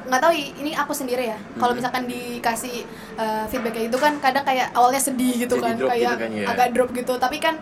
S1: nggak tahu ini aku sendiri ya kalau
S2: Hmm.
S1: misalkan dikasih uh, feedback kayak gitu kan kadang kayak awalnya sedih gitu
S2: Jadi
S1: kan kayak
S2: gitu kan, ya.
S1: agak drop gitu tapi kan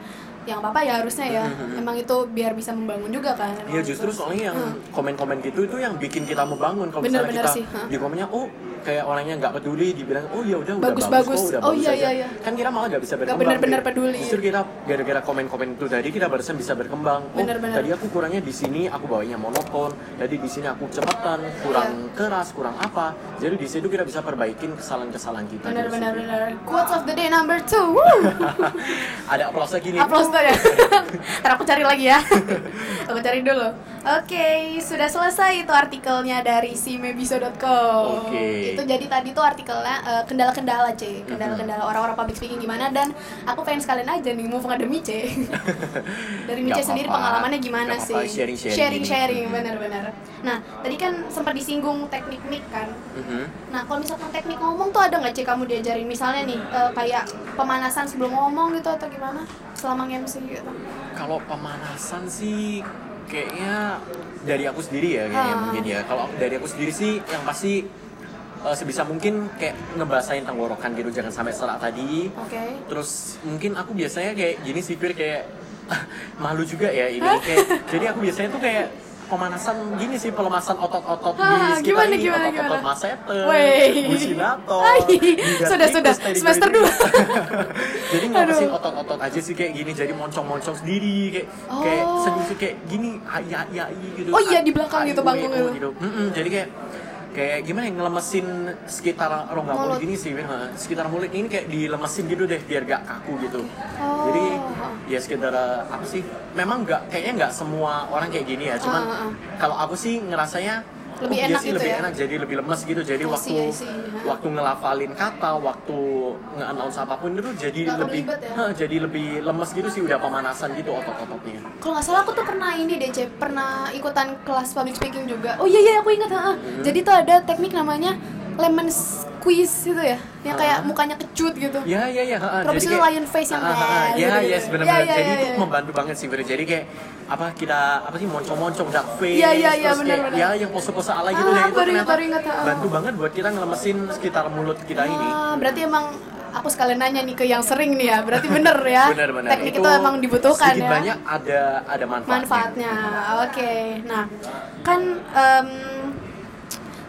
S1: yang apa apa ya harusnya ya
S2: Hmm.
S1: emang itu biar bisa membangun juga kan
S2: Iya justru
S1: itu.
S2: soalnya yang
S1: Hmm.
S2: komen-komen gitu itu yang bikin kita membangun kalau misalnya
S1: bener
S2: kita
S1: sih,
S2: di komennya oh kayak orangnya nggak peduli dibilang oh ya udah udah
S1: Bagus,
S2: bagus,
S1: bagus.
S2: kok, udah
S1: Oh,
S2: bagus
S1: iya,
S2: aja.
S1: iya, iya.
S2: kan kita malah nggak bisa berkembang
S1: bener-bener
S2: Fir.
S1: peduli.
S2: justru kita gara-gara komen-komen itu tadi kita barusan bisa berkembang oh
S1: Bener, bener.
S2: tadi aku kurangnya di sini aku bawanya monoton tadi di sini aku cepetan kurang
S1: Iya.
S2: keras kurang apa jadi di situ kita bisa perbaikin kesalahan-kesalahan kita
S1: benar
S2: gitu
S1: benar quotes of the day number two
S2: ada aplaus lagi nih
S1: Aplaus tuh ya. Ntar aku cari lagi ya. aku cari dulu. Oke, sudah selesai itu artikelnya dari simebiso.com.
S2: Oke.
S1: Itu jadi tadi tuh artikelnya eh, kendala-kendala C, kendala-kendala orang-orang public speaking gimana dan aku pengen sekalian aja nih move ke demi C. dari Mice sendiri pengalamannya gimana
S2: Nggak
S1: sih?
S2: apa-apa, sharing-sharing
S1: Sharing-sharing, benar-benar. Nah, tadi kan sempat disinggung teknik mic kan.
S2: Mhm.
S1: Nah, kalau misalkan teknik ngomong tuh ada nggak cek kamu diajarin misalnya nih eh, kayak pemanasan sebelum ngomong gitu atau gimana selama MC gitu?
S2: Kalau pemanasan sih kayaknya dari aku sendiri ya kayaknya
S1: Ah.
S2: mungkin ya. Kalau dari aku sendiri sih yang pasti eh, sebisa mungkin kayak ngebasain tenggorokan gitu jangan sampai serak tadi.
S1: Oke.
S2: Terus mungkin aku biasanya kayak gini sih Fir kayak malu juga ya ini kayak jadi aku biasanya tuh kayak pemanasan gini sih pelemasan otot-otot di
S1: Ah,
S2: sekitar
S1: gimana,
S2: ini
S1: gimana,
S2: otot-otot
S1: gimana?
S2: gigas
S1: sudah, sudah. Semester dua.
S2: jadi
S1: Aduh.
S2: otot-otot aja sih kayak gini jadi moncong-moncong sendiri kayak kayak
S1: Oh.
S2: senyum sih kayak gini ai ai gitu
S1: Oh iya, di belakang gitu itu.
S2: gitu Mm-mm, jadi kayak kayak gimana ya ngelemesin sekitar rongga mulut
S1: Mulut.
S2: gini sih Ha, sekitar mulut ini kayak dilemesin gitu deh biar gak kaku gitu
S1: Oh.
S2: jadi ya sekitar uh, apa sih memang nggak kayaknya nggak semua orang kayak gini ya cuman
S1: ah, ah.
S2: kalau aku sih ngerasanya
S1: Lebih
S2: oh, iya
S1: enak
S2: sih
S1: gitu
S2: lebih
S1: ya?
S2: enak jadi lebih lemes gitu jadi
S1: see,
S2: waktu
S1: I see. Ha.
S2: waktu ngelafalin kata waktu nge-announce apa pun itu jadi
S1: Nggak
S2: lebih
S1: ya?
S2: Hah, jadi lebih lemes gitu sih udah pemanasan gitu otot-ototnya
S1: Kalau nggak salah aku tuh pernah ini deh, Cep. pernah ikutan kelas public speaking juga. Oh iya iya aku ingat, ha.
S2: Hmm.
S1: Jadi tuh ada teknik namanya lemon squeeze gitu ya, yang kayak
S2: Ah.
S1: mukanya kecut gitu.
S2: Ya ya ya.
S1: itu
S2: kayak-
S1: lion face yang
S2: ha,
S1: kayak
S2: Ya ya sebenarnya.
S1: Ya, ya,
S2: Jadi
S1: ya,
S2: itu
S1: ya.
S2: membantu banget sih Ber. Jadi kayak apa kita apa sih moncong-moncong dark face
S1: Iya, iya, iya,
S2: terus
S1: benar,
S2: kayak,
S1: benar.
S2: ya yang pose-pose ala gitu
S1: Ah,
S2: deh itu
S1: baru
S2: ternyata
S1: baru ingat,
S2: bantu banget buat kita ngelemesin sekitar mulut kita ini.
S1: Ah, berarti emang aku sekalian nanya nih ke yang sering nih ya. Berarti bener ya.
S2: Benar-benar.
S1: Teknik itu, emang dibutuhkan ya.
S2: banyak ada ada manfaatnya.
S1: manfaatnya. Oke. Nah, kan em,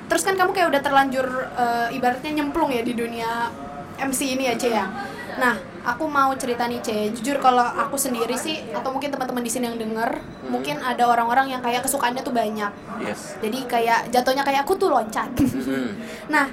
S1: terus kan kamu kayak udah terlanjur eh, ibaratnya nyemplung ya di dunia MC ini ya, Ce ya. Nah, aku mau cerita nih, Ce. Jujur kalau aku sendiri sih atau mungkin teman-teman di sini yang denger,
S2: Hmm.
S1: mungkin ada orang-orang yang kayak kesukaannya tuh banyak.
S2: Yes.
S1: Jadi kayak jatuhnya kayak aku tuh loncat.
S2: Mhm.
S1: Nah,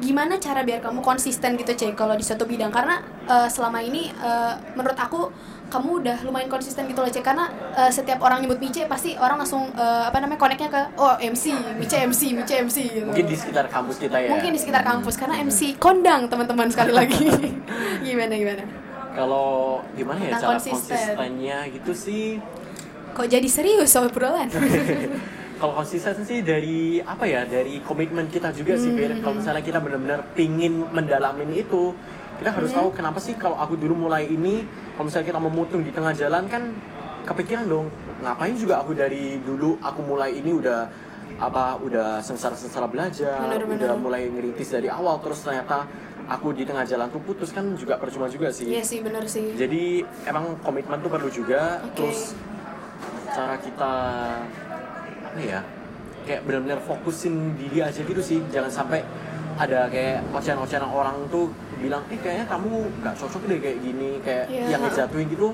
S1: gimana cara biar kamu konsisten gitu, Cek, kalau di suatu bidang? Karena eh, selama ini eh, menurut aku kamu udah lumayan konsisten gitu loh, Cek. Karena eh, setiap orang nyebut Mice pasti orang langsung eh, apa namanya connectnya ke oh MC, Mice MC, Mice MC gitu.
S2: Mungkin di sekitar kampus kita ya.
S1: Mungkin di sekitar kampus karena MC kondang teman-teman sekali lagi. gimana gimana?
S2: Kalau gimana ya
S1: Tentang
S2: cara
S1: konsisten.
S2: konsistennya gitu sih
S1: Kok jadi serius sama obrolan?
S2: kalau konsisten sih dari apa ya dari komitmen kita juga sih
S1: Hmm,
S2: Fir. kalau misalnya kita benar-benar pingin mendalamin itu kita harus
S1: Hmm.
S2: tahu kenapa sih kalau aku dulu mulai ini kalau misalnya kita memutung di tengah jalan kan kepikiran dong ngapain juga aku dari dulu aku mulai ini udah apa udah sengsara-sengsara belajar
S1: Benar, benar.
S2: udah mulai ngerintis dari awal terus ternyata aku di tengah jalan tuh putus kan juga percuma juga sih
S1: Iya sih bener sih.
S2: jadi emang komitmen tuh perlu juga
S1: Oke.
S2: terus cara kita apa ya? Kayak benar-benar fokusin diri aja gitu sih. Jangan sampai ada kayak ocehan-ocehan orang tuh bilang eh kayaknya kamu nggak cocok deh kayak gini kayak
S1: Iya.
S2: yang ngejatuhin gitu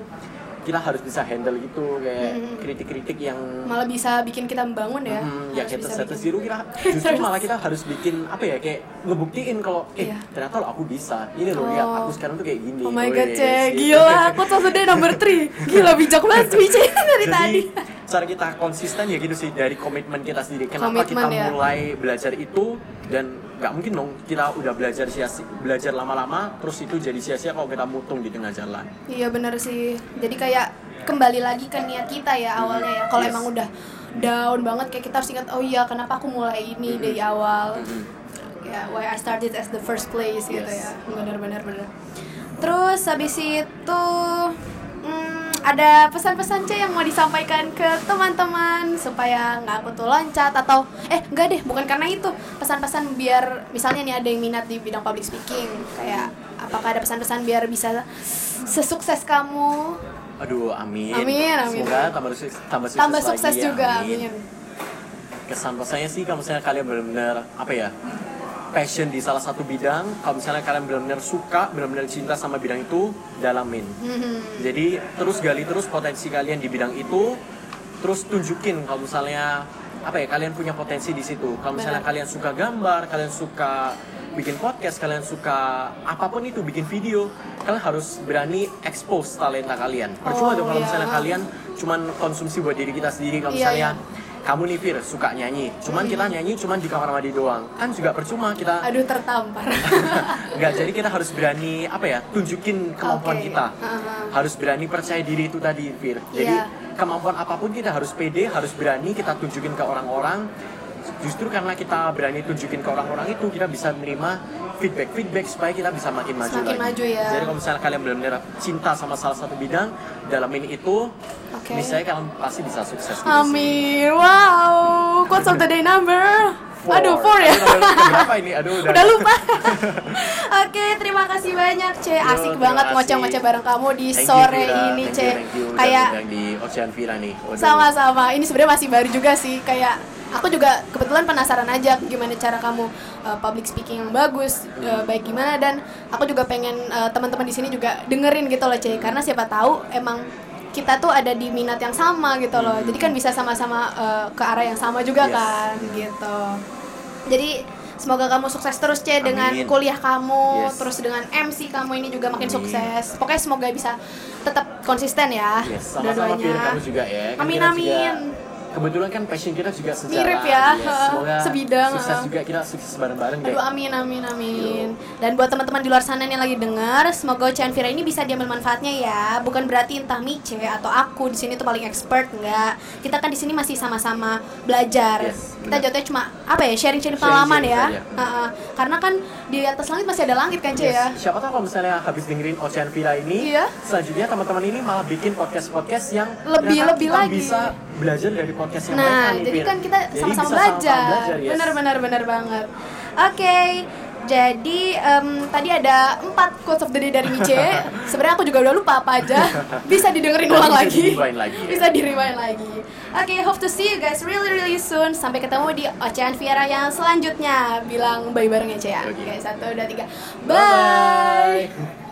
S2: kita harus bisa handle gitu kayak
S1: Mhm.
S2: kritik-kritik yang
S1: Malah bisa bikin kita membangun ya.
S2: Hmm, ya
S1: bisa
S2: status
S1: bikin.
S2: zero kita justru malah kita harus bikin apa ya kayak ngebuktiin kalau eh
S1: Iya.
S2: ternyata lo aku bisa ini loh
S1: Oh.
S2: lihat aku sekarang tuh kayak gini
S1: Oh my god, Cek. Gila, aku tuh sudah number 3. Gila, bijak banget Wice dari
S2: Jadi
S1: tadi.
S2: cara kita konsisten ya gitu sih dari komitmen kita sendiri. Kenapa
S1: Komitmen
S2: kita
S1: ya.
S2: mulai belajar itu dan nggak mungkin dong kita udah belajar sia belajar lama-lama terus itu jadi sia-sia kalau kita mutung di tengah jalan.
S1: Iya bener sih. Jadi kayak kembali lagi ke niat kita ya awalnya ya. Kalau
S2: Yes.
S1: emang udah down banget kayak kita harus ingat oh iya kenapa aku mulai ini dari awal.
S2: Mhm.
S1: Ya, why I started as the first place gitu
S2: Yes.
S1: ya. Bener bener bener. Terus habis itu hmm, ada pesan-pesan C yang mau disampaikan ke teman-teman supaya nggak aku tuh loncat atau eh enggak deh bukan karena itu pesan-pesan biar misalnya nih ada yang minat di bidang public speaking kayak apakah ada pesan-pesan biar bisa sesukses kamu
S2: Aduh, amin.
S1: Amin, amin.
S2: Semoga tambah sukses, tambah sukses,
S1: tambah
S2: lagi
S1: sukses
S2: ya,
S1: juga amin
S2: Kesan pesannya sih kalau misalnya kalian benar-benar apa ya passion di salah satu bidang, kalau misalnya kalian benar-benar suka, benar-benar cinta sama bidang itu, dalamin.
S1: Mhm.
S2: Jadi terus gali terus potensi kalian di bidang itu, terus tunjukin kalau misalnya apa ya kalian punya potensi di situ. Kalau misalnya
S1: Benar.
S2: kalian suka gambar, kalian suka bikin podcast, kalian suka apa pun itu bikin video, kalian harus berani expose talenta kalian. Percuma
S1: Oh,
S2: dong kalau
S1: iya.
S2: misalnya kalian cuman konsumsi buat diri kita sendiri. Kalau
S1: Iya,
S2: misalnya
S1: iya.
S2: Kamu nih Fir suka nyanyi, cuman kita nyanyi cuman di kamar mandi doang, kan juga percuma kita
S1: aduh tertampar
S2: Enggak, jadi kita harus berani apa ya, tunjukin kemampuan
S1: Oke.
S2: kita.
S1: Uh-huh.
S2: Harus berani percaya diri itu tadi, Fir. Jadi
S1: Iya.
S2: kemampuan apa pun kita harus pede, harus berani kita tunjukin ke orang-orang. Justru karena kita berani tunjukin ke orang-orang itu, kita bisa menerima feedback-feedback supaya kita bisa makin maju
S1: Semakin
S2: lagi.
S1: maju ya.
S2: Jadi kalau misalnya kalian benar-benar cinta sama salah satu bidang, dalamin itu,
S1: Oke.
S2: misalnya kalian pasti bisa sukses. gitu sih.
S1: Amin wow quotes of the day number
S2: Four.
S1: aduh four ya
S2: Aduh, berapa ini? Aduh, udah.
S1: udah lupa oke terima kasih banyak C asik
S2: terima
S1: banget ngoceh-ngoceh bareng kamu di
S2: Thank you,
S1: sore
S2: Vira.
S1: ini C
S2: you, you.
S1: Kayak
S2: di Ocean Vira nih.
S1: Sama-sama ini sebenarnya masih baru juga sih kayak aku juga kebetulan penasaran aja gimana cara kamu uh, public speaking yang bagus uh, baik gimana dan aku juga pengen uh, teman-teman di sini juga dengerin gitu loh C karena siapa tahu emang kita tuh ada di minat yang sama gitu loh jadi kan bisa sama-sama uh, ke arah yang sama juga
S2: Yes.
S1: kan gitu jadi semoga kamu sukses terus C dengan
S2: Amin.
S1: kuliah kamu
S2: Yes.
S1: terus dengan MC kamu ini juga makin
S2: Amin.
S1: sukses pokoknya semoga bisa tetap konsisten ya
S2: Yes, sama-sama kamu juga ya. Kan
S1: Amin, amin.
S2: Juga, kebetulan kan passion kita juga sejarah.
S1: Mirip ya,
S2: Yes, semoga
S1: sebidang,
S2: Sukses juga kita sukses bareng-bareng deh.
S1: Aduh amin amin amin. Dan buat teman-teman di luar sana yang lagi dengar, semoga Ocehan Vira ini bisa diambil manfaatnya ya. Bukan berarti entah Mice atau aku di sini tuh paling expert enggak. Kita kan di sini masih sama-sama belajar.
S2: Yes,
S1: Kita jatuhnya cuma apa ya sharing-sharing pengalaman ya.
S2: Saja.
S1: Heeh. Karena kan di atas langit masih ada langit kan Ce
S2: Yes,
S1: ya.
S2: Siapa tahu kalau misalnya habis dengerin Ocean Villa ini,
S1: Iya.
S2: selanjutnya teman-teman ini malah bikin podcast-podcast yang
S1: Lebih- lebih lagi.
S2: bisa belajar dari podcast yang
S1: Nah,
S2: mereka nih,
S1: jadi kan kita sama-sama belajar.
S2: sama-sama yes.
S1: Bener bener bener banget. Oke. Jadi em, tadi ada empat quotes of the day dari Mice. Sebenarnya aku juga udah lupa apa aja. Bisa didengerin ulang
S2: bisa
S1: lagi.
S2: ya.
S1: Bisa di lagi. Oke, hope to see you guys really really soon. Sampai ketemu di Ocean Viera yang selanjutnya. Bilang bye bareng ya, ya.
S2: Oke.
S1: Oke, satu, dua, tiga.
S2: Bye-bye.
S1: bye.